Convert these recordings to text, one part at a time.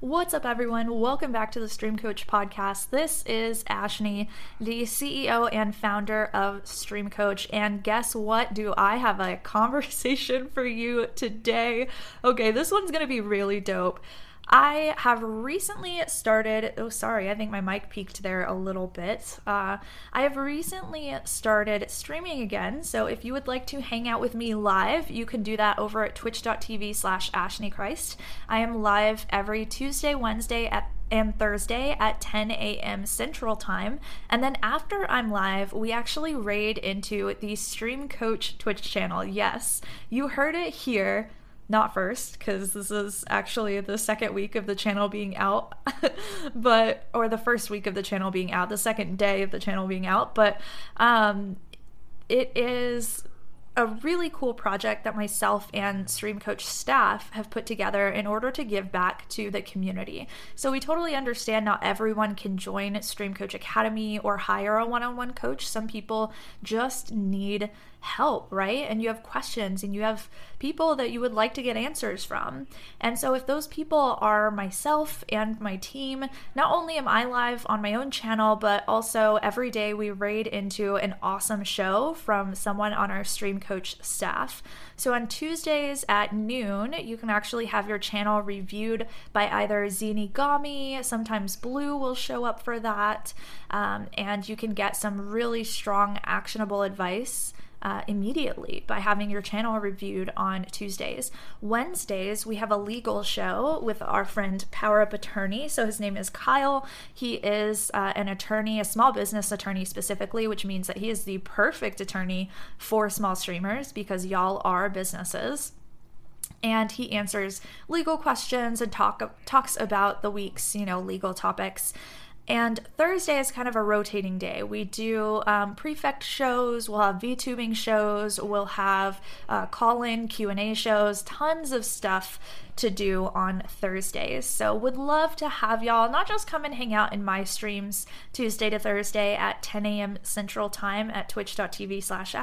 What's up, everyone? Welcome back to the Stream Coach podcast. This is Ashni, the CEO and founder of Stream Coach. And guess what? Do I have a conversation for you today? Okay, this one's going to be really dope. I have recently started. Oh, sorry, I think my mic peaked there a little bit. Uh, I have recently started streaming again. So if you would like to hang out with me live, you can do that over at twitch.tv slash Christ. I am live every Tuesday, Wednesday at and Thursday at 10 a.m. Central Time. And then after I'm live, we actually raid into the Stream Coach Twitch channel. Yes, you heard it here not first because this is actually the second week of the channel being out but or the first week of the channel being out the second day of the channel being out but um it is a really cool project that myself and Stream Coach staff have put together in order to give back to the community. So we totally understand not everyone can join Stream Coach Academy or hire a one on one coach. Some people just need help, right? And you have questions and you have people that you would like to get answers from. And so, if those people are myself and my team, not only am I live on my own channel, but also every day we raid into an awesome show from someone on our Stream Coach staff. So, on Tuesdays at noon, you can actually have your channel reviewed by either Zenigami, sometimes Blue will show up for that, um, and you can get some really strong, actionable advice uh, immediately by having your channel reviewed on Tuesdays. Wednesdays, we have a legal show with our friend Power Up Attorney. So his name is Kyle. He is uh, an attorney, a small business attorney specifically, which means that he is the perfect attorney for small streamers because y'all are businesses and he answers legal questions and talk talks about the week's you know legal topics and Thursday is kind of a rotating day. We do um, prefect shows, we'll have VTubing shows, we'll have uh, call-in Q&A shows, tons of stuff to do on Thursdays. So would love to have y'all not just come and hang out in my streams Tuesday to Thursday at 10 a.m. Central Time at twitch.tv slash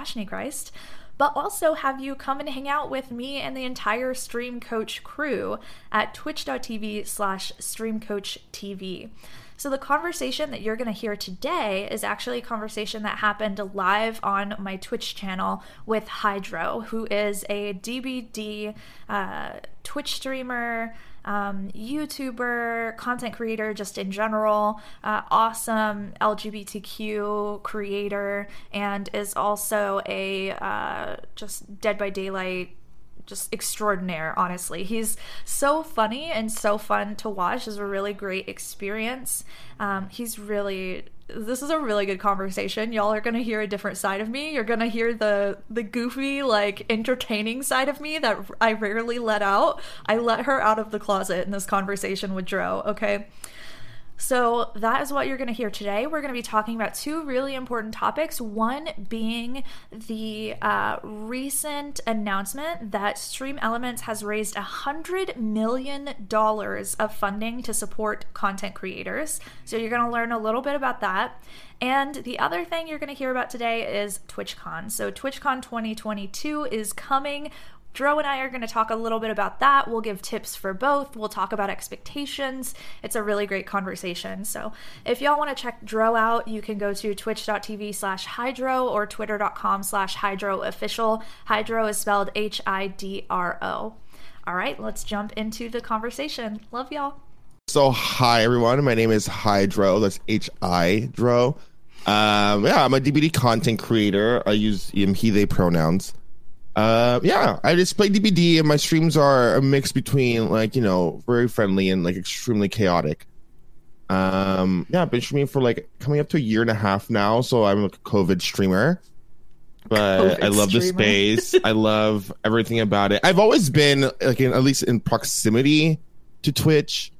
but also have you come and hang out with me and the entire Stream Coach crew at twitch.tv slash streamcoachtv. So, the conversation that you're going to hear today is actually a conversation that happened live on my Twitch channel with Hydro, who is a DBD uh, Twitch streamer. Um, YouTuber, content creator, just in general, uh, awesome LGBTQ creator, and is also a uh, just Dead by Daylight just extraordinaire, honestly. He's so funny and so fun to watch. It's a really great experience. Um, he's really this is a really good conversation. Y'all are gonna hear a different side of me. You're gonna hear the the goofy, like entertaining side of me that I rarely let out. I let her out of the closet in this conversation with Dro. Okay. So, that is what you're going to hear today. We're going to be talking about two really important topics. One being the uh, recent announcement that Stream Elements has raised $100 million of funding to support content creators. So, you're going to learn a little bit about that. And the other thing you're going to hear about today is TwitchCon. So, TwitchCon 2022 is coming. Dro and I are going to talk a little bit about that. We'll give tips for both. We'll talk about expectations. It's a really great conversation. So if y'all want to check Dro out, you can go to twitch.tv slash hydro or twitter.com slash hydro official. Hydro is spelled H I D R O. All right, let's jump into the conversation. Love y'all. So, hi everyone. My name is Hydro. That's H I Dro. Um, yeah, I'm a DBD content creator. I use um, he, they pronouns. Uh, yeah, I just play DBD, and my streams are a mix between like you know very friendly and like extremely chaotic. Um, yeah, I've been streaming for like coming up to a year and a half now, so I'm a COVID streamer. But COVID I love streamer. the space. I love everything about it. I've always been like in, at least in proximity to Twitch.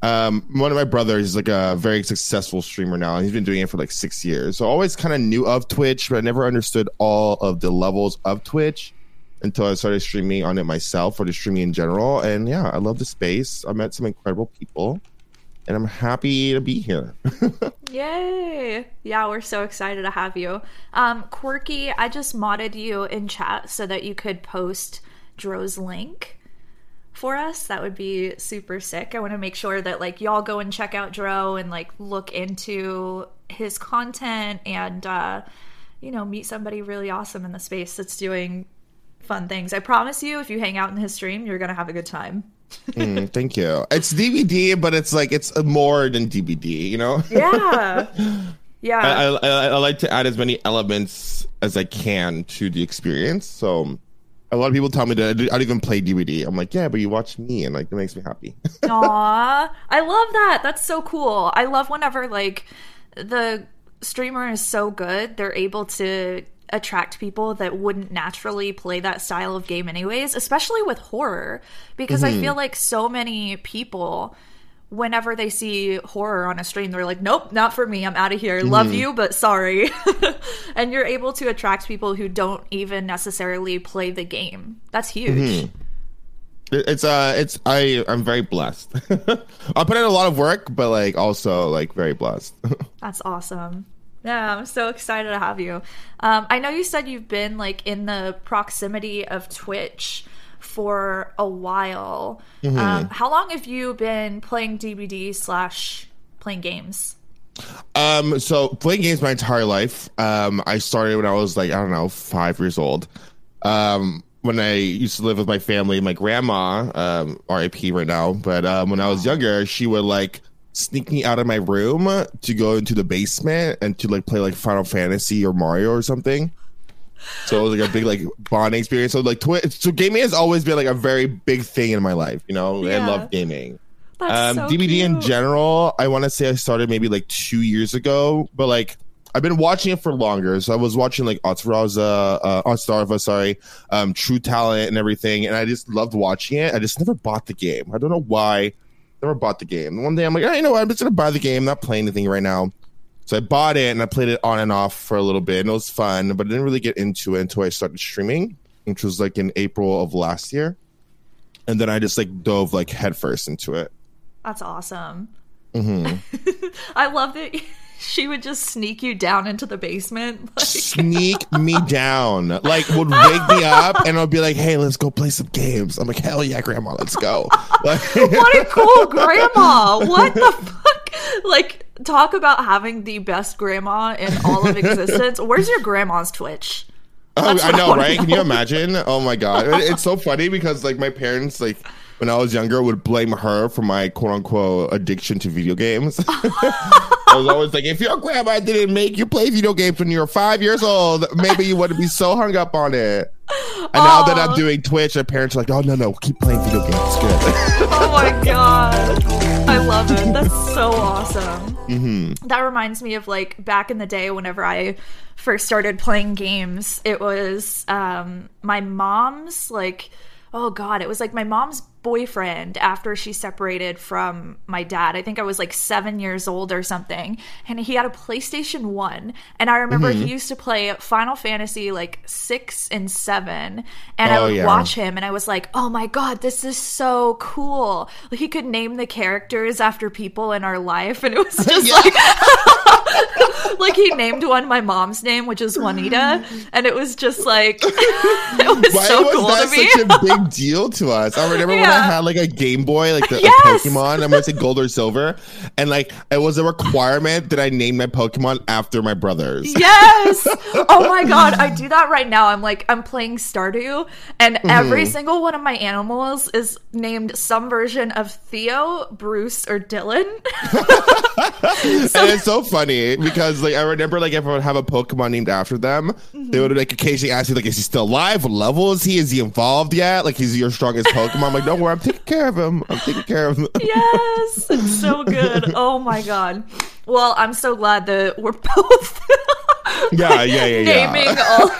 Um, one of my brothers is like a very successful streamer now, and he's been doing it for like six years. So I always kind of knew of Twitch, but I never understood all of the levels of Twitch until I started streaming on it myself or just streaming in general. And yeah, I love the space. I met some incredible people and I'm happy to be here. Yay! Yeah, we're so excited to have you. Um, Quirky, I just modded you in chat so that you could post Dro's link. for us, that would be super sick. I want to make sure that like y'all go and check out Dro and like look into his content and uh you know, meet somebody really awesome in the space that's doing fun things. I promise you if you hang out in his stream, you're going to have a good time. Mm, thank you. It's DBD, but it's like it's more than DBD, you know? Yeah. Yeah. I, I, I, I like to add as many elements as I can to the experience. So a lot of people tell me that I don't even play DBD. I'm like, yeah, but you watch me, and like it makes me happy. Aw, I love that. That's so cool. I love whenever like the streamer is so good, they're able to attract people that wouldn't naturally play that style of game anyways, especially with horror. Because I mm-hmm. feel like so many people whenever they see horror on a stream they're like nope not for me. I'm out of here. Love mm-hmm. you but sorry. And you're able to attract people who don't even necessarily play the game. That's huge. Mm-hmm. It- it's uh, it's I I'm very blessed. I put in a lot of work, but like also like very blessed. That's awesome. Yeah, I'm so excited to have you. Um, I know you said you've been like in the proximity of Twitch for a while. Um, how long have you been playing DBD slash playing games? Um, so playing games my entire life. Um, I started when I was like I don't know five years old. Um, when I used to live with my family, my grandma, um, R.I.P. right now. But um, when I was younger, she would like sneak me out of my room to go into the basement and to like play like Final Fantasy or Mario or something. So it was like a big like bonding experience. So like twi- so gaming has always been like a very big thing in my life. You know, Yeah. I love gaming. That's Um, so DBD in general, I want to say I started maybe like two years ago, but like I've been watching it for longer. So I was watching like Otsaraza, uh, Otzdarva, sorry, um, True Talent and everything, and I just loved watching it. I just never bought the game. I don't know why. Never bought the game. One day I'm like, oh, you know what? I'm just gonna buy the game. Not playing anything right now. So I bought it and I played it on and off for a little bit, and it was fun. But I didn't really get into it until I started streaming, which was like in April of last year. And then I just like dove like headfirst into it. That's awesome. Mm-hmm. I love that she would just sneak you down into the basement. Like, sneak me down. Like would wake me up and I'll be like, "Hey, let's go play some games." I'm like, "Hell yeah, grandma, let's go." Like, what a cool grandma. What the fuck? Like, talk about having the best grandma in all of existence. Where's your grandma's Twitch? oh, I I know, wanna right? Can you imagine? Oh my god, it's so funny because like my parents, like when I was younger, would blame her for my quote unquote addiction to video games. I was always like, if your grandma didn't make you play video games when you were five years old, maybe you wouldn't be so hung up on it. And now that I'm doing Twitch, my parents are like, oh no, no, keep playing video games. It's good. Oh my god. I love it. That's so awesome. That reminds me of like back in the day whenever I first started playing games, it was um my mom's like oh god, it was like my mom's boyfriend after she separated from my dad. I think I was like 7 years old or something, and he had a PlayStation 1, and I remember mm-hmm. he used to play Final Fantasy like 6 and 7, and I Oh, would yeah. watch him and I was like, "Oh my god, this is so cool." Like he could name the characters after people in our life and it was just like like he named one my mom's name, which is Juanita, and it was just like it was Why so was cool that to me. such a big deal to us? I remember when I had like a Game Boy, like the a Yes. Pokemon. I'm gonna say gold or silver, and like it was a requirement that I name my Pokemon after my brothers. Yes. Oh my god, I do that right now. I'm like I'm playing Stardew and every Mm-hmm. single one of my animals is named some version of Theo, Bruce, or Dylan. and it's so funny because like I remember like if I would have a Pokemon named after them, they would like occasionally ask you like, is he still alive? What level is he? Is he involved yet? Like he's your strongest Pokemon? I'm like, don't worry, I'm taking care of him. I'm taking care of him. yes. It's so good. Oh my god. Well, I'm so glad that we're both yeah, yeah, yeah, yeah. naming all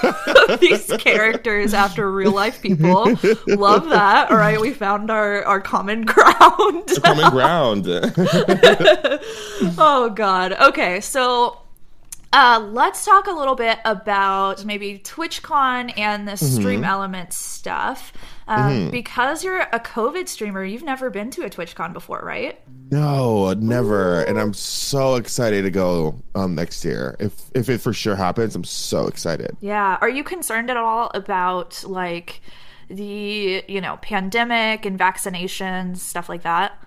of these characters after real life people. Love that. All right, we found our our common ground. Common ground. oh god. Okay, so uh, let's talk a little bit about maybe TwitchCon and the Stream Elements stuff. Um, Because you're a COVID streamer, you've never been to a TwitchCon before, right? No, never. And I'm so excited to go um next year. If if it for sure happens, I'm so excited. Yeah. Are you concerned at all about like the, you know, pandemic and vaccinations, stuff like that?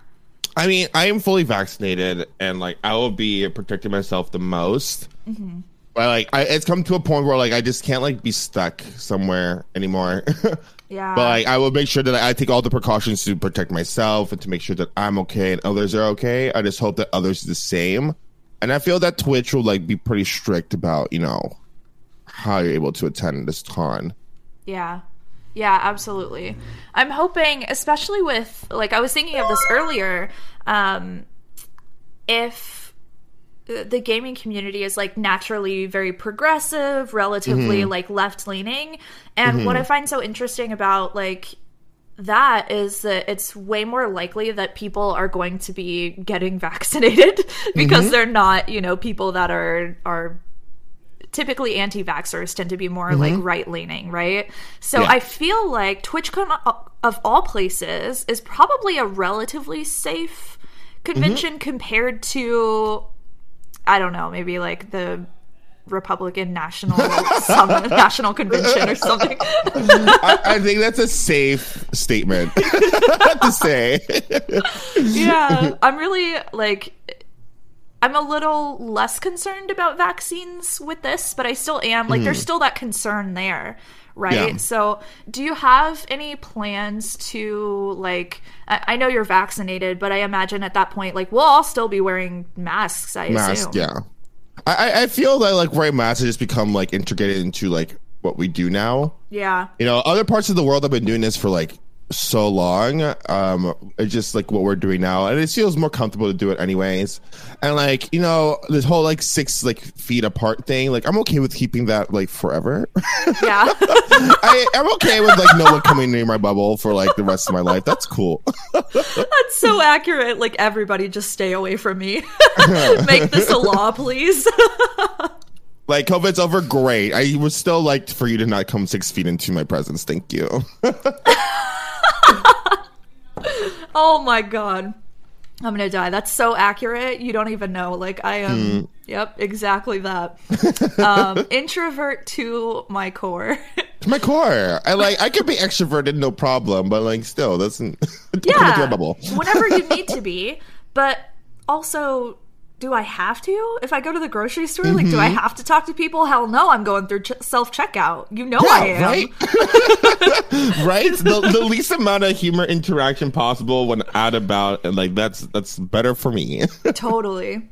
I mean, I am fully vaccinated, and like I will be protecting myself the most. Mm-hmm. But like, I, it's come to a point where like I just can't like be stuck somewhere anymore. Yeah. But like, I will make sure that I take all the precautions to protect myself and to make sure that I'm okay and others are okay. I just hope that others are the same. And I feel that Twitch will like be pretty strict about you know how you're able to attend this con. Yeah. Yeah, absolutely. I'm hoping, especially with like I was thinking of this earlier, um, if the gaming community is like naturally very progressive, relatively Mm-hmm. like left leaning, and what I find so interesting about like that is that it's way more likely that people are going to be getting vaccinated because Mm-hmm. they're not, you know, people that are are typically anti-vaxxers tend to be more like right-leaning, right? So Mm-hmm. Yeah. I feel like TwitchCon uh, of all places is probably a relatively safe convention Mm-hmm. compared to I don't know, maybe like the Republican National Summit, National Convention or something. I, I think that's a safe statement to say. yeah, I'm really like I'm a little less concerned about vaccines with this, but I still am. Like there's hmm. still that concern there, right? Yeah. So, do you have any plans to like I, I know you're vaccinated, but I imagine at that point like we'll all still be wearing masks, I mask assume. yeah I, I- I feel that like wearing masks has just become like integrated into like what we do now Yeah. you know other parts of the world have been doing this for like so long um it's just like what we're doing now and it feels more comfortable to do it anyways and like you know this whole like six like feet apart thing like i'm okay with keeping that like forever Yeah. I, i'm okay with like no one coming near my bubble for like the rest of my life that's cool That's so accurate. Like everybody just stay away from me. Make this a law, please. like covid's over great i would still like for you to not come six feet into my presence thank you Oh my god. I'm gonna die. That's so accurate. You don't even know. Like I am. Hmm. Yep, exactly that. um, introvert to my core. to my core. I like I could be extroverted, no problem, but like still doesn't don't come into my yeah, bubble. whenever you need to be. But also, do I have to? If I go to the grocery store, like, do I Mm-hmm. have to talk to people? Hell no. I'm going through ch- self checkout. You know I am. right? right? The, the least amount of humor interaction possible when out about, and like that's that's better for me. totally.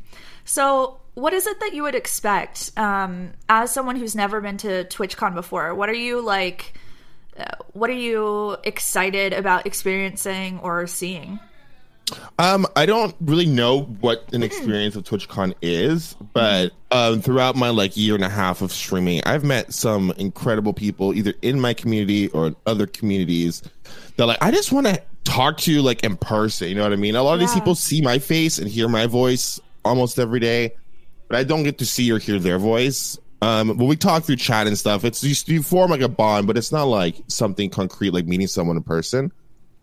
So, what is it that you would expect um, as someone who's never been to TwitchCon before? What are you like? Uh, what are you excited about experiencing or seeing? Um, I don't really know what an experience of TwitchCon is, but um, throughout my like year and a half of streaming, I've met some incredible people either in my community or in other communities that like I just want to talk to you like in person. You know what I mean? A lot of these people see my face and hear my voice almost every day, but I don't get to see or hear their voice. Um, when we talk through chat and stuff, it's you, you form like a bond, but it's not like something concrete like meeting someone in person.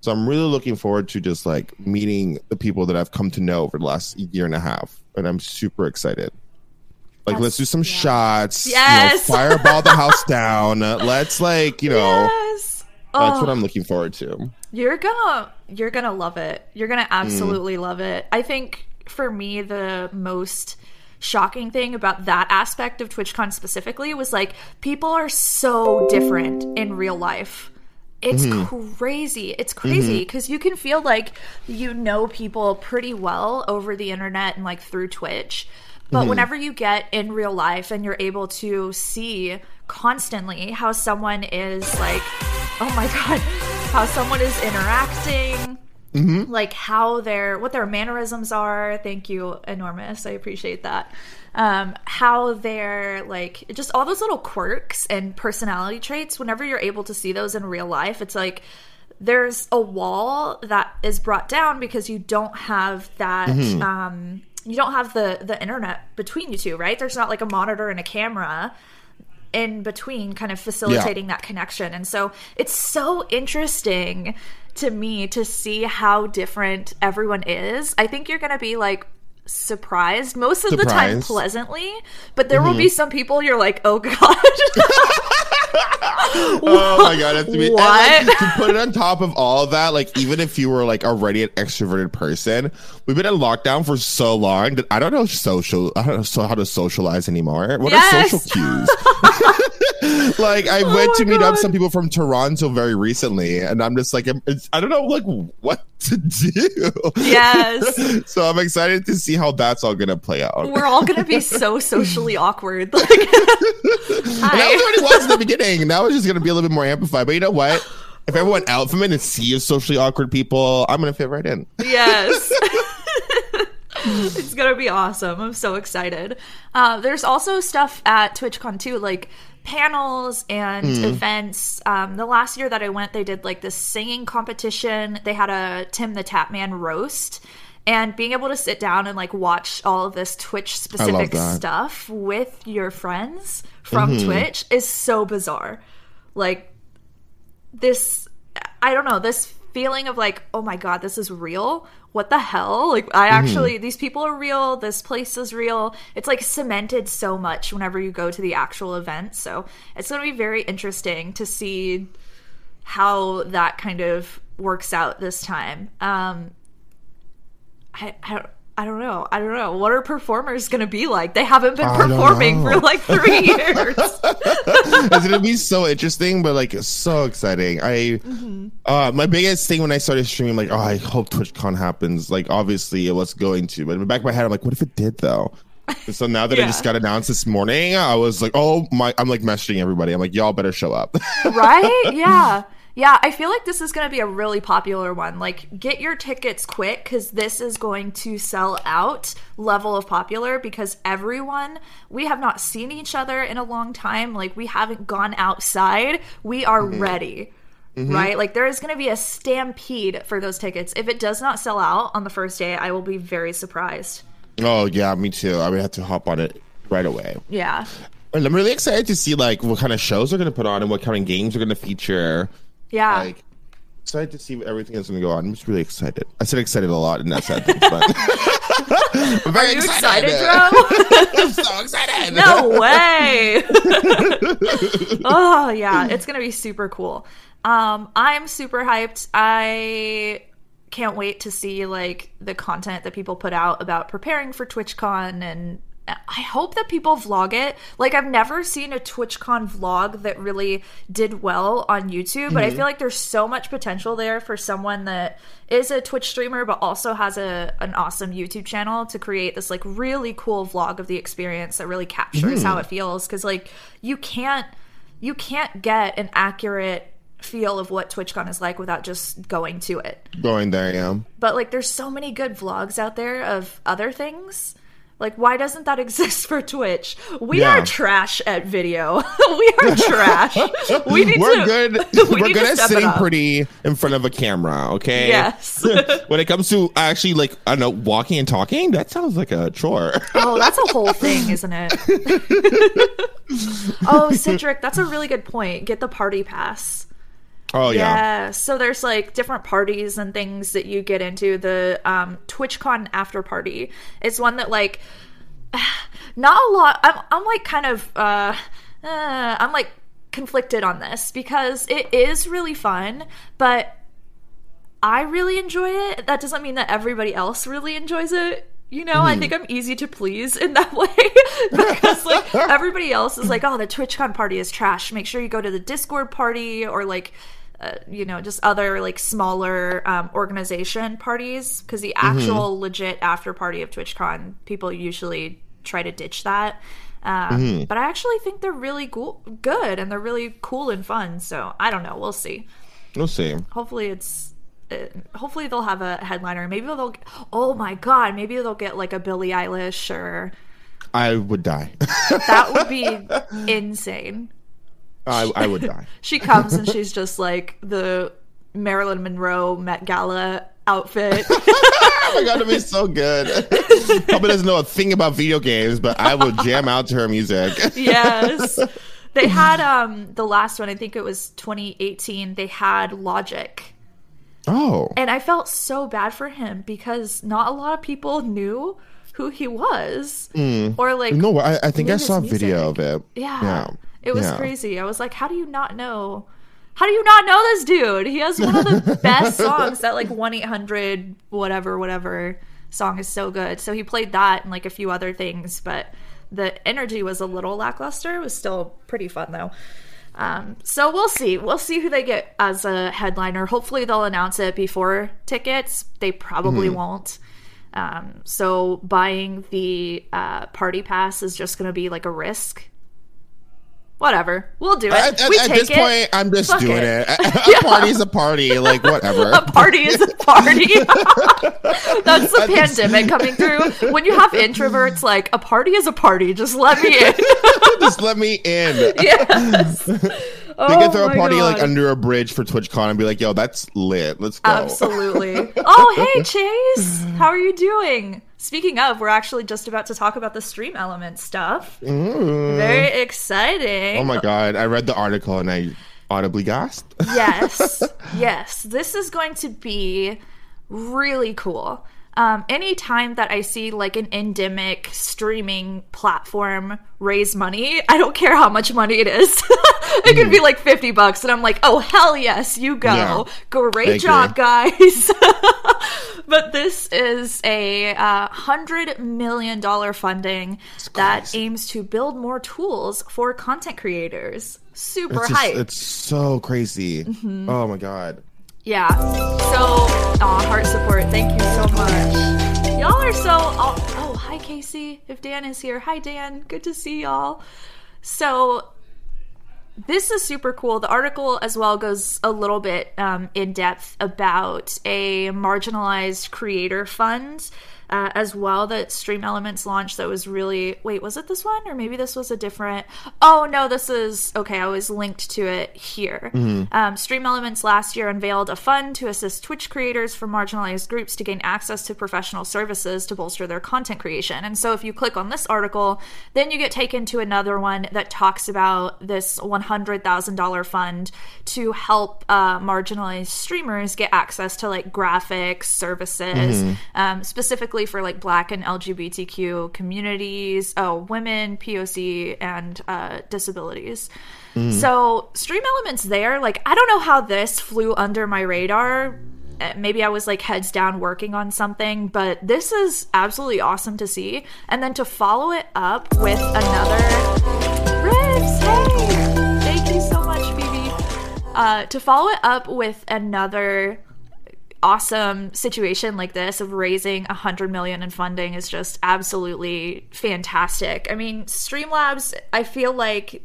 So I'm really looking forward to just like meeting the people that I've come to know over the last year and a half, and I'm super excited. Like, That's- let's do some shots. Yes. You know, fireball the house down. Let's like, you know, Yes. that's Oh. what I'm looking forward to. You're gonna you're gonna love it. You're gonna Mm. absolutely love it. I think for me the most shocking thing about that aspect of TwitchCon specifically was like people are so different in real life. It's Mm-hmm. crazy. It's crazy because you can feel like you know people pretty well over the internet and like through Twitch. But Mm-hmm. whenever you get in real life and you're able to see constantly how someone is like, oh my god, how someone is interacting, like how their what their mannerisms are. Thank you, enormous. I appreciate that. Um, how they're like just all those little quirks and personality traits. Whenever you're able to see those in real life, it's like there's a wall that is brought down because you don't have that um you don't have the the internet between you two right there's not like a monitor and a camera in between kind of facilitating that connection and so it's so interesting to me to see how different everyone is i think you're gonna be like surprised most of the time pleasantly but there will be mm-hmm. some people you're like oh god oh my god, that's amazing. And, like, to put it on top of all of that, like even if you were like already an extroverted person, we've been in lockdown for so long that I don't know social. I don't know so how to socialize anymore. What Yes. are social cues? like I Oh went to meet up some people from Toronto very recently, and I'm just like, I don't know like what to do. Yes. so I'm excited to see how that's all gonna play out. We're all gonna be so socially awkward. Like, And that was already was in the beginning. Now it's just gonna be a little bit more amplified. But you know what? If everyone out from it and see as socially awkward people, I'm gonna fit right in. Yes. it's gonna be awesome. I'm so excited. Uh, there's also stuff at TwitchCon too, like panels and events. Um, the last year that I went, they did like this singing competition. They had a Tim the Tatman roast. And being able to sit down and like watch all of this Twitch specific stuff with your friends from Twitch is so bizarre. Like this I don't know, this feeling of like, oh my god, this is real. What the hell? Like I actually these people are real, this place is real. It's like cemented so much whenever you go to the actual event. So it's gonna be very interesting to see how that kind of works out this time. Um I, I don't I don't know. I don't know. What are performers going to be like? They haven't been performing for like three years. it's gonna be so interesting, but like so exciting. I uh my biggest thing when I started streaming, like, oh, I hope TwitchCon happens. Like, obviously it was going to, but in the back of my head, I'm like, what if it did though? And so now that I just got announced this morning, I was like, oh my, I'm like messaging everybody. I'm like, y'all better show up. right? Yeah. Yeah, I feel like this is going to be a really popular one. Like, get your tickets quick because this is going to sell out level of popular because everyone, we have not seen each other in a long time. Like, we haven't gone outside. We are mm-hmm. ready. Mm-hmm. Right? Like, there is going to be a stampede for those tickets. If it does not sell out on the first day, I will be very surprised. oh yeah, me too. I would have to hop on it right away. Yeah. And I'm really excited to see like what kind of shows they're gonna put on and what kind of games they're gonna feature. Yeah. Like excited to see everything that's gonna go on. I'm just really excited. I said excited a lot in that sentence, but I'm very Are you excited, excited. Joe? I'm so excited. No way. oh yeah, it's gonna be super cool. Um, I'm super hyped. I can't wait to see like the content that people put out about preparing for TwitchCon and I hope that people vlog it. Like I've never seen a TwitchCon vlog that really did well on YouTube, but I mm-hmm. feel like there's so much potential there for someone that is a Twitch streamer but also has a an awesome YouTube channel to create this like really cool vlog of the experience that really captures how mm-hmm. it feels. Cuz like you can't you can't get an accurate feel of what TwitchCon is like without just going to it. Going there, yeah. but like there's so many good vlogs out there of other things like why doesn't that exist for twitch we Yeah. are trash at video we are trash we need We're to good. we We're need good to at sitting pretty in front of a camera, okay? yes when it comes to actually like I don't know, walking and talking, that sounds like a chore. oh that's a whole thing isn't it oh Cedric, that's a really good point get the party pass Oh yeah. Yeah. So there's like different parties and things that you get into. The um, TwitchCon after party is one that like not a lot. I'm I'm like kind of uh, uh I'm like conflicted on this because it is really fun, but I really enjoy it. That doesn't mean that everybody else really enjoys it. You know, I think I'm easy to please in that way because like everybody else is like, "Oh, the TwitchCon party is trash. Make sure you go to the Discord party or like uh, you know, just other like smaller um, organization parties because the actual legit after party of TwitchCon, people usually try to ditch that. Um, But I actually think they're really cool, good and they're really cool and fun. So I don't know. We'll see We'll see. hopefully it's uh, hopefully they'll have a headliner maybe they'll oh my god maybe they'll get like a billie eilish or I would die. that would be insane I, I would die. she comes and she's just like the marilyn monroe met gala outfit Oh my god, it'd be so good. Probably doesn't know a thing about video games, but I will jam out to her music. yes they had um the last one i think it was 2018 they had logic Oh. and i felt so bad for him because not a lot of people knew who he was or like No, I, I think I saw a video of it. Yeah. Yeah. It was Yeah. crazy. I was like, how do you not know? How do you not know this dude? He has one of the best songs. That like one eight hundred whatever whatever song is so good. So he played that and like a few other things, but the energy was a little lackluster. It was still pretty fun though. Um, so we'll see. We'll see who they get as a headliner. Hopefully they'll announce it before tickets. They probably won't. Um, so buying the uh, party pass is just going to be like a risk. Whatever, we'll do it. At, at- we at take this it. point, I'm just Fuck doing it. it. A, a party's a party. Like whatever. a party is a party. That's the pandemic coming through. When you have introverts, like a party is a party. Just let me in. just let me in. yes. Oh can throw a oh my party like under a bridge for TwitchCon and be like, "Yo, that's lit. Let's go." Absolutely. Oh, hey, Chase. How are you doing? Speaking of, we're actually just about to talk about the stream element stuff. Very exciting. Oh my god, I read the article and I audibly gasped. yes, yes. This is going to be really cool. Um, anytime that I see like an endemic streaming platform raise money, I don't care how much money it is. it could be like 50 bucks, and I'm like, oh, hell yes, you go. Yeah. Great Thank job, you. guys. but this is a uh, $100 million funding that aims to build more tools for content creators. Super It's, just, hype. it's so crazy. Mm-hmm. Oh my god. Yeah. So, heart support. Thank you so much. Y'all are so. Oh, oh, hi, Casey. If Dan is here. Hi, Dan. Good to see y'all. So, this is super cool. The article as well goes a little bit um, in depth about a marginalized creator fund uh, as well that Stream Elements launched. That was really wait, was it this one or maybe this was a different? Oh no, this is okay. I was linked to it here. Um, Stream Elements last year unveiled a fund to assist Twitch creators from marginalized groups to gain access to professional services to bolster their content creation. And so if you click on this article, then you get taken to another one that talks about this $100,000 fund to help uh, marginalized streamers get access to like graphics services, um, specifically for like Black and LGBTQ communities, oh, women, POC, and uh, disabilities. So, Stream Elements there, like, I don't know how this flew under my radar. Uh, Maybe I was like heads down working on something, but this is absolutely awesome to see. And then to follow it up with another. Ribs, hey! Thank you so much, Phoebe. Uh, to follow it up with another awesome situation like this of raising a hundred million in funding is just absolutely fantastic. I mean, Streamlabs, I feel like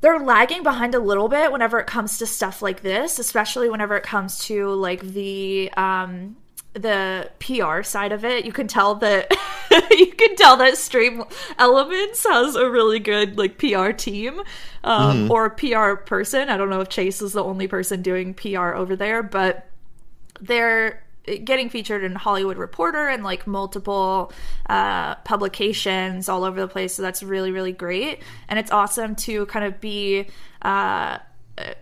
they're lagging behind a little bit whenever it comes to stuff like this, especially whenever it comes to like the um the PR side of it. You can tell that you can tell that Stream Elements has a really good like PR team um or PR person. I don't know if Chase is the only person doing PR over there, but they're getting featured in Hollywood Reporter and like multiple uh, publications all over the place. So that's really, really great. And it's awesome to kind of be. Uh,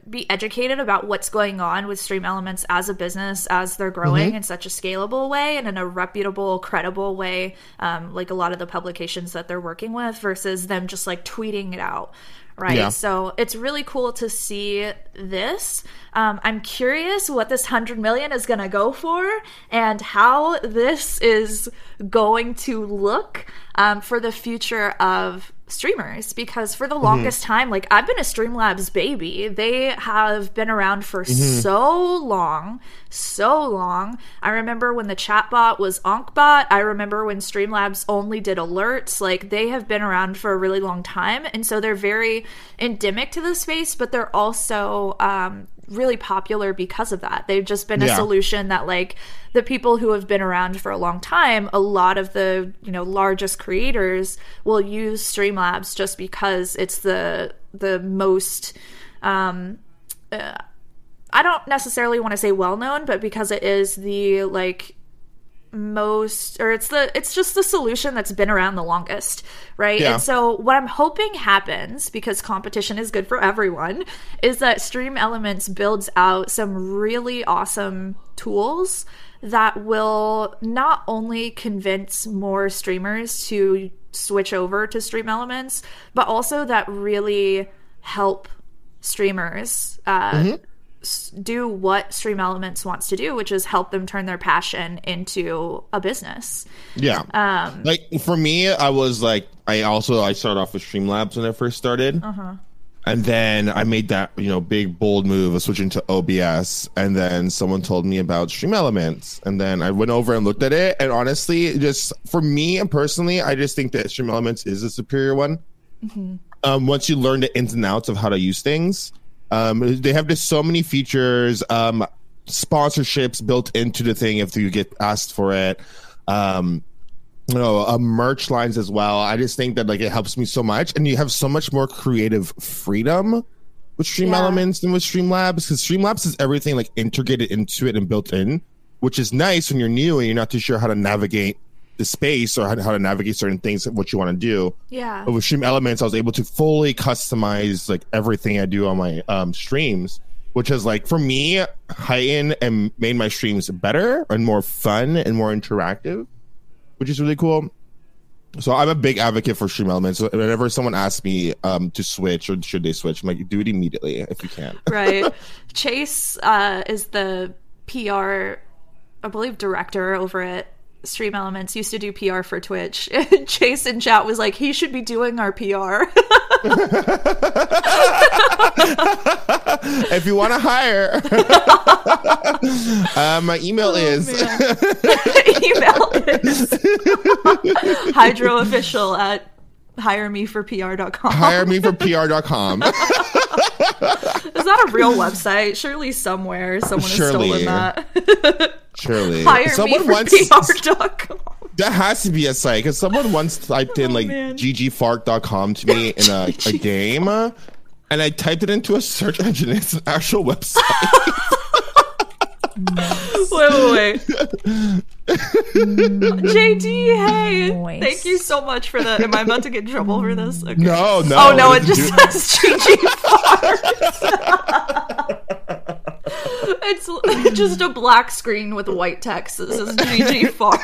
be educated about what's going on with stream elements as a business as they're growing in such a scalable way and in a reputable credible way um, like a lot of the publications that they're working with versus them just like tweeting it out right Yeah. so it's really cool to see this um, i'm curious what this 100 million is going to go for and how this is going to look um, for the future of streamers because for the longest time like i've been a streamlabs baby. They have been around for so long so long. I remember when the chatbot was Ankhbot. I remember when streamlabs only did alerts. Like they have been around for a really long time. And so they're very endemic to the space but they're also um, really popular because of that they've just been a Yeah. solution that like the people who have been around for a long time a lot of the you know largest creators will use streamlabs just because it's the the most um uh, i don't necessarily want to say well known but because it is the like most or it's the it's just the solution that's been around the longest right Yeah. and so what i'm hoping happens because competition is good for everyone is that stream elements builds out some really awesome tools that will not only convince more streamers to switch over to Stream Elements, but also that really help streamers uh, s- do what Stream Elements wants to do, which is help them turn their passion into a business. Yeah. Um, like for me, I was like, I also I started off with Streamlabs when I first started, Uh-huh. and then I made that you know big bold move of switching to OBS, and then someone told me about Stream Elements, and then I went over and looked at it, and honestly, just for me and personally, I just think that Stream Elements is a superior one. Um, once you learn the ins and outs of how to use things, um, they have just so many features, um, sponsorships built into the thing if you get asked for it. Um, you know, uh, merch lines as well. I just think that like it helps me so much, and you have so much more creative freedom with Stream Yeah. Elements than with Streamlabs because Streamlabs is everything like integrated into it and built in, which is nice when you're new and you're not too sure how to navigate the space or how, how to navigate certain things what you want to do. yeah. But with Stream Elements, I was able to fully customize like everything I do on my um, streams, which has like for me heightened and made my streams better and more fun and more interactive, which is really cool. So I'm a big advocate for Stream Elements. So whenever someone asks me um, to switch or should they switch, I'm like, do it immediately if you can. right. Chase uh, is the PR, I believe, director over at Stream Elements. Used to do PR for Twitch. Chase in chat was like, he should be doing our PR. if you want to hire, uh, my email is Email is hydroofficial at hiremeforpr.com. hire me for PR.com. Is that a real website? Surely somewhere someone has stolen that. Surely. Hire someone me for once PR.com. that has to be a site because someone once typed oh, in like Oh, man. ggfart.com to me in a, a game and I typed it into a search engine. It's an actual website. Wait, wait, wait. JD, hey. Nice. Thank you so much for that. Am I about to get in trouble for this? Okay. No, no. Oh no, it just Dude, says GG Fart. it's just a black screen with white text that says GG Fart.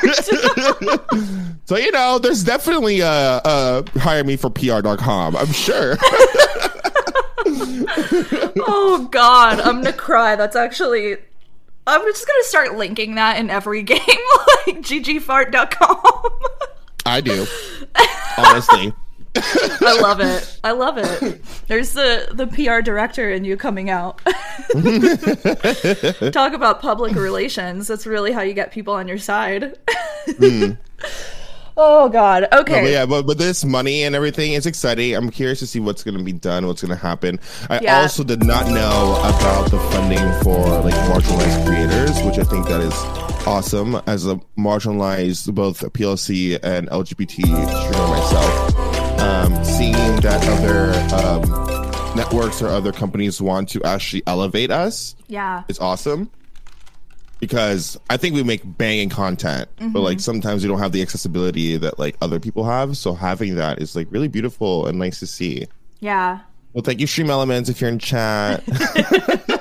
so you know, there's definitely a, uh hire me for PR.com. I'm sure. oh god, I'm gonna cry. That's actually. I'm just gonna start linking that in every game, like ggfart.com. I do. Honestly. I love it. I love it. There's the the PR director in you coming out. Talk about public relations. That's really how you get people on your side. Hmm. Oh God. Okay. But yeah, but but this money and everything is exciting. I'm curious to see what's going to be done, what's going to happen. I Yeah. also did not know about the funding for like marginalized creators, which I think that is awesome. As a marginalized both PLC and LGBT streamer myself, um, seeing that other um, networks or other companies want to actually elevate us Yeah. it's awesome because I think we make banging content, but like sometimes we don't have the accessibility that like other people have. So having that is like really beautiful and nice to see. Yeah. Well, thank you, Stream Elements, if you're in chat.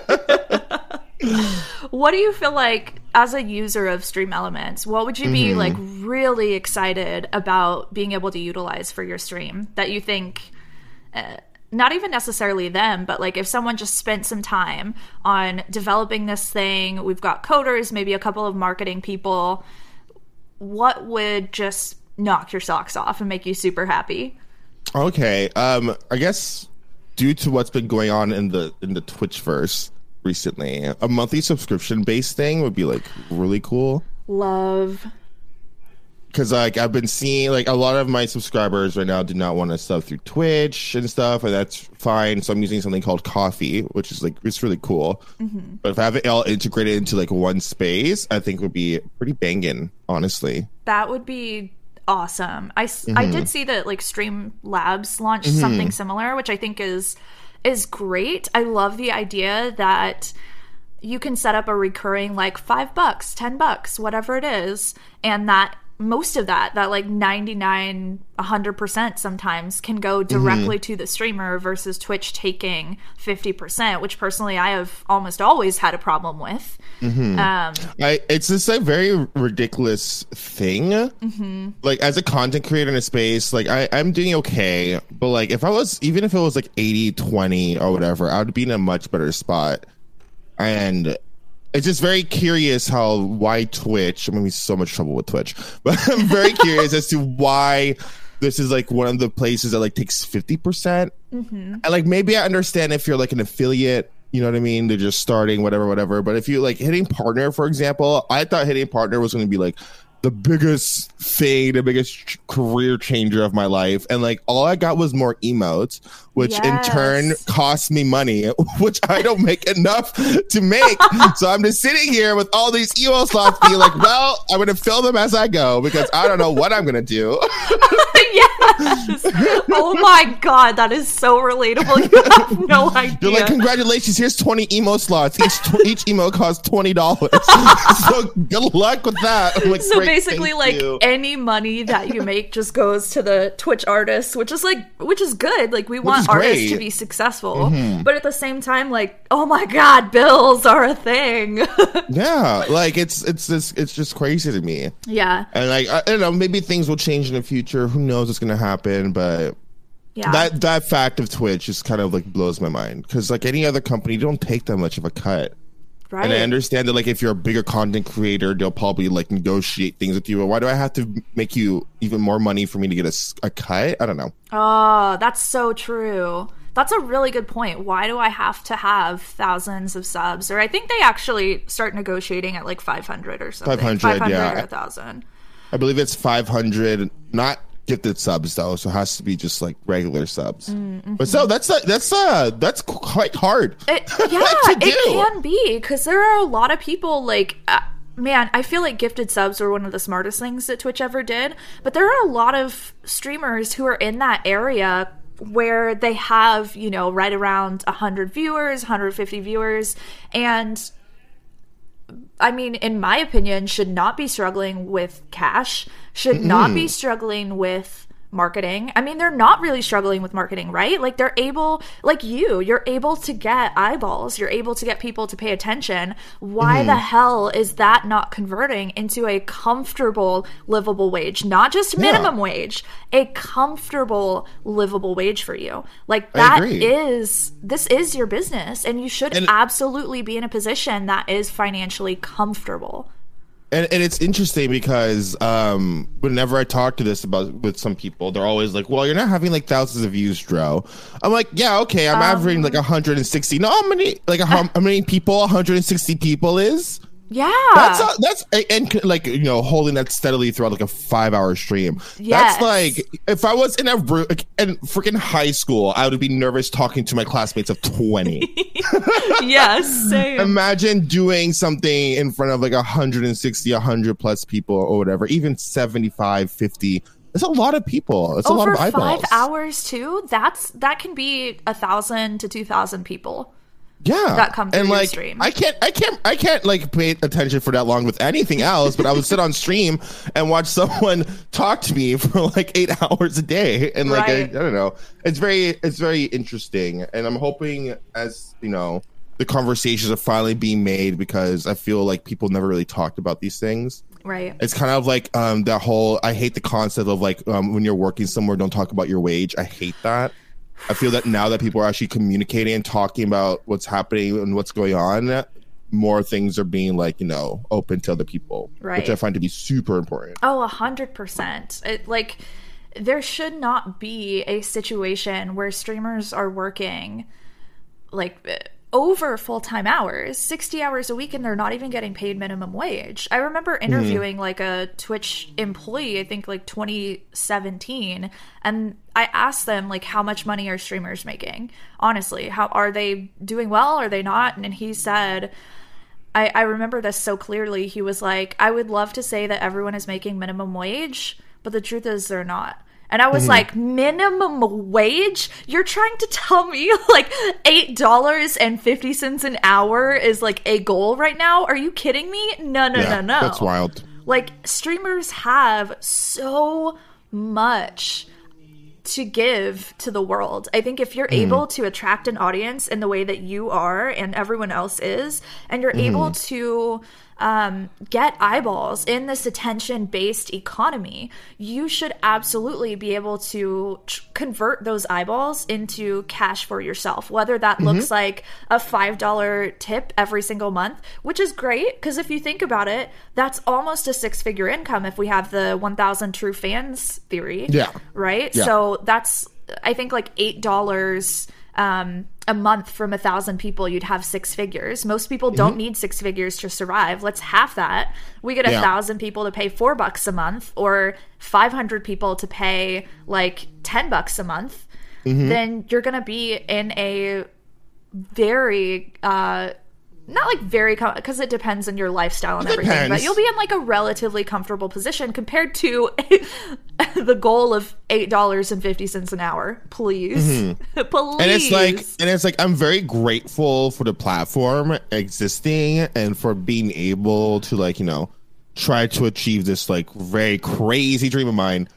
What do you feel like as a user of Stream Elements? What would you Mm-hmm. be like really excited about being able to utilize for your stream that you think uh, not even necessarily them, but like if someone just spent some time on developing this thing, we've got coders, maybe a couple of marketing people, what would just knock your socks off and make you super happy? okay, um, I guess due to what's been going on in the in the Twitchverse recently, a monthly subscription based thing would be like really cool. Love. Because like I've been seeing like a lot of my subscribers right now do not want to sub through Twitch and stuff, and that's fine. So I'm using something called Ko-fi, which is like it's really cool. But if I have it all integrated into like one space, I think would be pretty banging, honestly. That would be awesome. I Mm-hmm. did see that like Stream Labs launched something similar, which I think is is great. I love the idea that you can set up a recurring like 5 bucks, 10 bucks, whatever it is, and that most of that that like 99 100% sometimes can go mm-hmm. directly to the streamer versus twitch taking 50% which personally i have almost always had a problem with mm-hmm. um, I, it's just a very ridiculous thing. Mm-hmm. Like as a content creator in a space, like I, I'm doing okay, but like if I was even if it was like 80, 20 or whatever, I would be in a much better spot. And it's just very curious how why Twitch. I'm gonna be so much trouble with Twitch, but I'm very curious as to why this is like one of the places that like takes 50 percent. Mm-hmm. And like maybe I understand if you're like an affiliate, you know what I mean? They're just starting, whatever, whatever. But if you like hitting partner, for example, I thought hitting partner was going to be like the biggest thing, the biggest career changer of my life. And like all I got was more emotes, which in turn costs me money, which I don't make enough to make. so I'm just sitting here with all these emo slots being like, well, I'm going to fill them as I go because I don't know what I'm going to do. yes oh my god that is so relatable you have no idea You're like, congratulations, here's 20 emo slots. Each, tw- each emo costs $20. so good luck with that. Like, so basically like you." any money that you make just goes to the twitch artists which is like which is good like we want is artists great. Mm-hmm. to be successful but at the same time like oh my god bills are a thing yeah, like it's it's just it's just crazy to me. yeah And like I, I don't know, maybe things will change in the future. Who knows what's gonna happen? But yeah that that fact of Twitch just kind of like blows my mind because like any other company, you don't take that much of a cut. Right And I understand that like if you're a bigger content creator, they'll probably like negotiate things with you. But why do I have to make you even more money for me to get a cut? I don't know. Oh, that's so true. That's a really good point. Why do I have to have thousands of subs? Or I think they actually start negotiating at like 500 or something. 500, yeah. or 1,000. I believe it's 500, not gifted subs though, so it has to be just like regular subs. Mm, But so that's that's uh that's quite hard. It, yeah, it can be because there are a lot of people like. Uh, Man, I feel like gifted subs were one of the smartest things that Twitch ever did. But there are a lot of streamers who are in that area where they have, you know, right around 100 viewers, 150 viewers. And I mean, in my opinion, should not be struggling with cash, should not be struggling with marketing. I mean, they're not really struggling with marketing, right? Like they're able, like you, you're able to get eyeballs, you're able to get people to pay attention. Why the mm-hmm. hell is that not converting into a comfortable livable wage? Not just minimum wage, a comfortable livable wage for you. Like that is this is your business and you should And- absolutely be in a position that is financially comfortable. And and it's interesting because um whenever I talk to this about with some people, they're always like, "Well, you're not having like thousands of views, Dro." I'm like, "Yeah, okay, I'm averaging like 160." No, how many like how, how many people 160 people is? Yeah. That's uh, that's and like you know holding that steadily throughout like a five hour stream. Yes. That's like if I was in a like, in freaking high school, I would be nervous talking to my classmates of twenty. yes, same. Imagine doing something in front of like 160, 100 plus people or whatever, even 75, 50. It's a lot of people. It's a oh, lot Over of eyeballs. five hours too. That's that can be a thousand to two thousand people. Yeah. that come through and like stream. i can't i can't i can't like pay attention for that long with anything else but i would sit on stream and watch someone talk to me for like eight hours a day. And like I, I don't know. It's very it's very interesting. And i'm hoping as you know the conversations are finally being made because i feel like people never really talked about these things. Right. it's kind of like um that whole i hate the concept of like um when you're working somewhere don't talk about your wage. I hate that i feel that now that people are actually communicating and talking about what's happening and what's going on more things are being like you know open to other people right. which i find to be super important Oh, a hundred percent. It like there should not be a situation where streamers are working like over full time hours, 60 hours a week, and they're not even getting paid minimum wage. I remember mm-hmm. interviewing like a Twitch employee, I think like 2017, and I asked them, like, how much money are streamers making? Honestly, how are they doing well? Are they not? And he said, I, I remember this so clearly. He was like, I would love to say that everyone is making minimum wage, but the truth is they're not. And I was mm-hmm. like, minimum wage? You're trying to tell me like $8.50 an hour is like a goal right now? Are you kidding me? No, no, yeah no, no. that's wild Like streamers have so much to give to the world. I think if you're mm-hmm. able to attract an audience in the way that you are and everyone else is, and you're mm-hmm. able to um, get eyeballs in this attention based economy, you should absolutely be able to tr- convert those eyeballs into cash for yourself, whether that looks like a $5 tip every single month, which is great because if you think about it, that's almost a six figure income if we have the 1,000 true fans theory. Yeah. Right? Yeah. So that's, I think, like $8 um, a month from a thousand people, you'd have six figures. Most people don't need six figures to survive. Let's half that. We get a Yeah. thousand people to pay four bucks a month, or 500 people to pay like 10 bucks a month. Then you're going to be in a very, uh, not like very, because it depends on your lifestyle and everything, but you'll be in like a relatively comfortable position compared to the goal of $8.50 an hour. Please. Please. Mm-hmm. and it's like and it's like i'm very grateful for the platform existing and for being able to like you know try to achieve this like very crazy dream of mine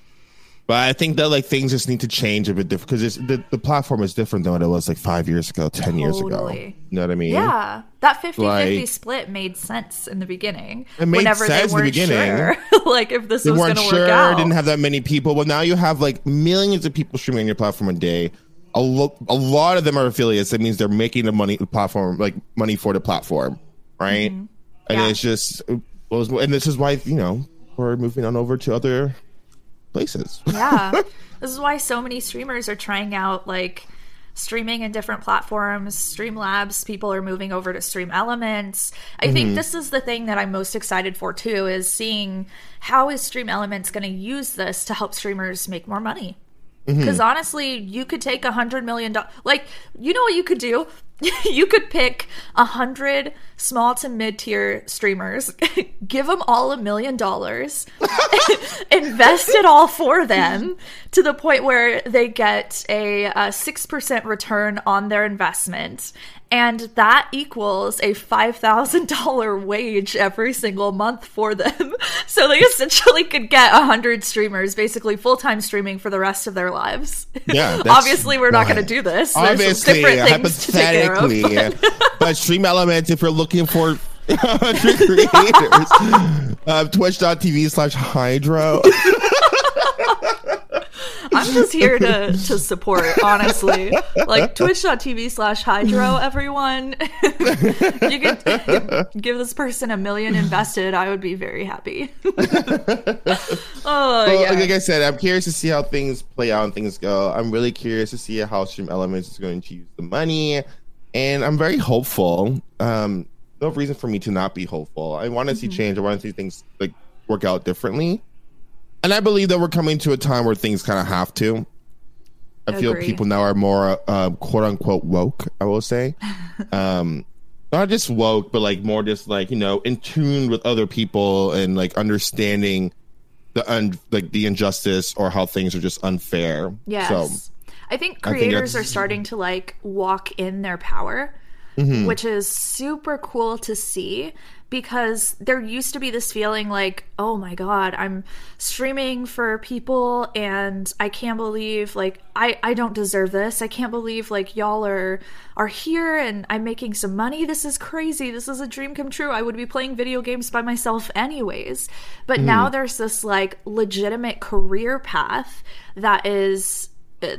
but i think that like things just need to change a bit different because the, the platform is different than what it was like five years ago ten years ago you know what i mean Yeah, that 50 50 Like- split made sense in the beginning. It made whenever sense they in the beginning. sure, like if this they was going to work out. didn't have that many people but now you have like millions of people streaming on your platform a day a, lo- a lot of them are affiliates that means they're making the money the platform like money for the platform right and Mm-hmm. Yeah. it's just and this is why you know we're moving on over to other places yeah, this is why so many streamers are trying out like streaming in different platforms. Streamlabs, people are moving over to Stream Elements. I Mm-hmm. think this is the thing that I'm most excited for too is seeing how is Stream Elements going to use this to help streamers make more money. Mm-hmm. Because honestly, you could take a hundred million dollars. Like, you know what you could do? you could pick a hundred small to mid tier streamers, give them all a million dollars, invest it all for them to the point where they get a six percent return on their investment. And that equals a $5,000 wage every single month for them. So they essentially could get 100 streamers, basically full time streaming for the rest of their lives. Yeah, that's Obviously, we're not going to do this. There's obviously different things to take care of. hypothetically but stream elements if you're looking for 100 creators uh, twitch.tv slash hidro I'm just here to, to support, honestly. Like twitch.tv slash hidro, everyone. you could give this person a million invested, I would be very happy. oh, Well, yeah. like I said, I'm curious to see how things play out and things go. I'm really curious to see how Stream Elements is going to use the money, and I'm very hopeful. Um, no reason for me to not be hopeful. I want to see change. I want to see things like work out differently, and I believe that we're coming to a time where things kind of have to. I feel people now are more uh, quote unquote woke. I will say, um, not just woke, but like more just like you know in tune with other people and like understanding the un- like the injustice or how things are just unfair. Yes. So I think I think creators are starting to like walk in their power, Mm-hmm. which is super cool to see because there used to be this feeling like, oh my god, I'm streaming for people and I can't believe like I I don't deserve this. I can't believe like y'all are are here and I'm making some money. This is crazy. This is a dream come true. I would be playing video games by myself anyways. But hmm. now there's this like legitimate career path that is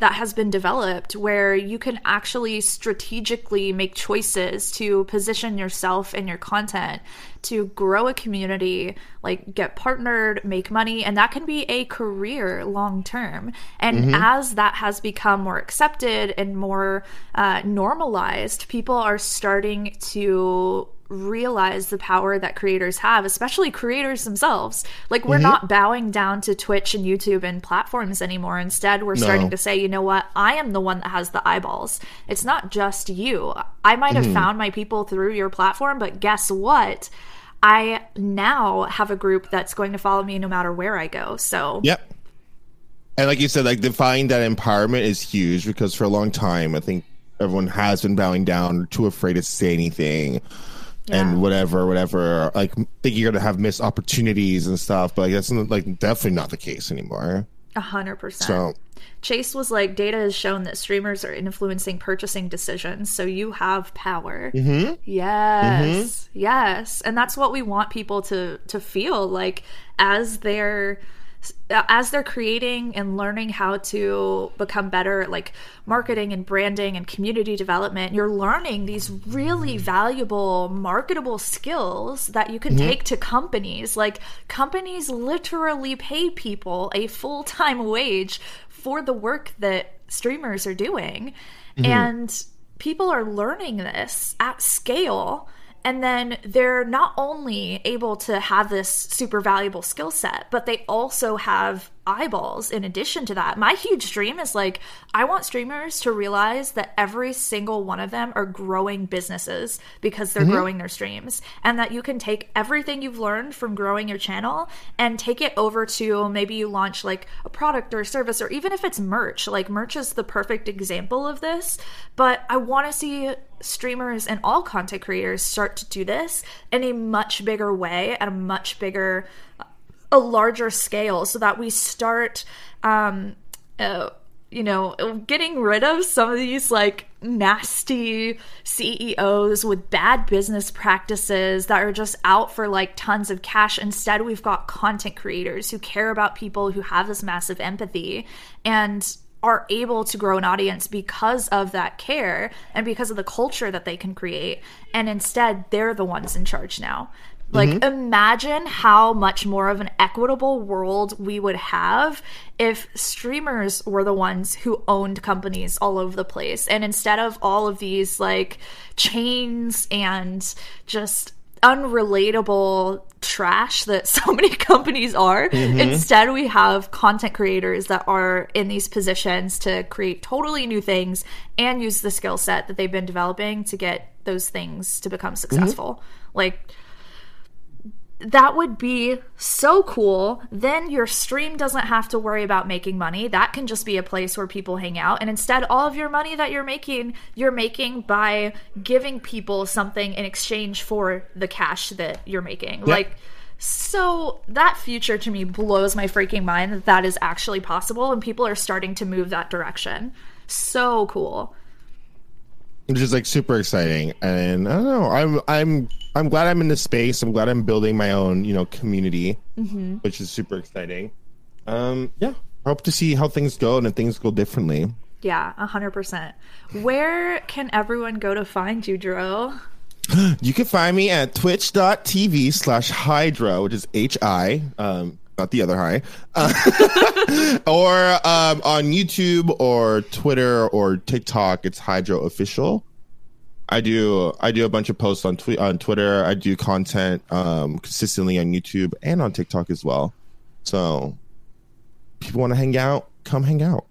that has been developed where you can actually strategically make choices to position yourself and your content to grow a community like get partnered make money and that can be a career long term. And as that has become more accepted and more uh, normalized people are starting to realize the power that creators have, especially creators themselves. Like, we're mm-hmm. not bowing down to Twitch and YouTube and platforms anymore. Instead, we're starting to say, you know what? I am the one that has the eyeballs. It's not just you. I might have mm-hmm. found my people through your platform, but guess what? I now have a group that's going to follow me no matter where I go. So, Yep. And like you said, like defining that empowerment is huge because for a long time, I think everyone has been bowing down, too afraid to say anything, Yeah. and whatever, whatever. Like think you're gonna have missed opportunities and stuff, but like that's not, like definitely not the case anymore. A hundred percent. So Chase was like, data has shown that streamers are influencing purchasing decisions, so you have power. Mm-hmm. Yes, yes, and that's what we want people to to feel like as they're Uh, as they're creating and learning how to become better at like marketing and branding and community development you're learning these really valuable marketable skills that you can mm-hmm. take to companies. Like companies literally pay people a full-time wage for the work that streamers are doing. Mm-hmm. And people are learning this at scale and then they're not only able to have this super valuable skill set, but they also have eyeballs in addition to that. My huge dream is like, I want streamers to realize that every single one of them are growing businesses because they're mm-hmm. growing their streams, and that you can take everything you've learned from growing your channel and take it over to maybe you launch like a product or a service, or even if it's merch. Like, merch is the perfect example of this, but I want to see streamers and all content creators start to do this in a much bigger way at a much bigger a larger scale so that we start um uh, you know getting rid of some of these like nasty CEOs with bad business practices that are just out for like tons of cash instead we've got content creators who care about people who have this massive empathy and are able to grow an audience because of that care and because of the culture that they can create. And instead, they're the ones in charge now. Like, mm-hmm. imagine how much more of an equitable world we would have if streamers were the ones who owned companies all over the place. And instead of all of these, like, chains and just unrelatable trash that so many companies are. Mm-hmm. Instead, we have content creators that are in these positions to create totally new things and use the skill set that they've been developing to get those things to become mm-hmm. successful. Like, that would be so cool. Then your stream doesn't have to worry about making money. That can just be a place where people hang out. And instead, all of your money that you're making, you're making by giving people something in exchange for the cash that you're making. Like, so that future to me blows my freaking mind that that is actually possible and people are starting to move that direction. So cool. Which is like super exciting and i don't know i'm i'm i'm glad i'm in this space i'm glad i'm building my own you know community which is super exciting um yeah I hope to see how things go and if things go differently Yeah, 100%. Where can everyone go to find you, Dro? you can find me at twitch.tv slash hidro which is hi um not the other high uh, or um on youtube or twitter or tiktok it's hidro official I do I do a bunch of posts on tweet on Twitter. I do content um consistently on YouTube and on TikTok as well. So people want to hang out, come hang out.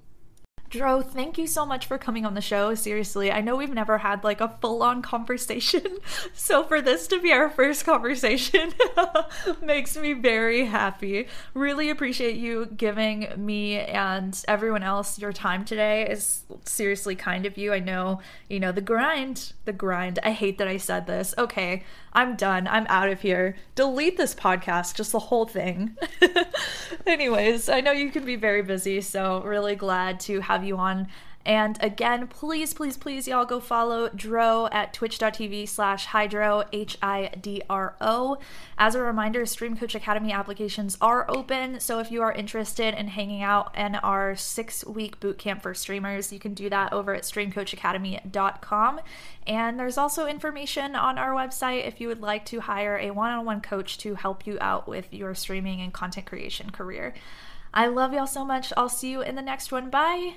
Dro, thank you so much for coming on the show. Seriously, I know we've never had like a full on conversation. So for this to be our first conversation makes me very happy. Really appreciate you giving me and everyone else your time today. Is seriously kind of you. I know, you know, the grind, the grind. I hate that I said this. Okay, I'm done. I'm out of here. Delete this podcast, just the whole thing. Anyways, I know you can be very busy, so really glad to have you on. And again, please, please, please, y'all go follow Dro at twitch.tv slash hidro, H I D R O. As a reminder, Stream Coach Academy applications are open. So if you are interested in hanging out in our six week bootcamp for streamers, you can do that over at streamcoachacademy.com. And there's also information on our website if you would like to hire a one on one coach to help you out with your streaming and content creation career. I love y'all so much. I'll see you in the next one. Bye.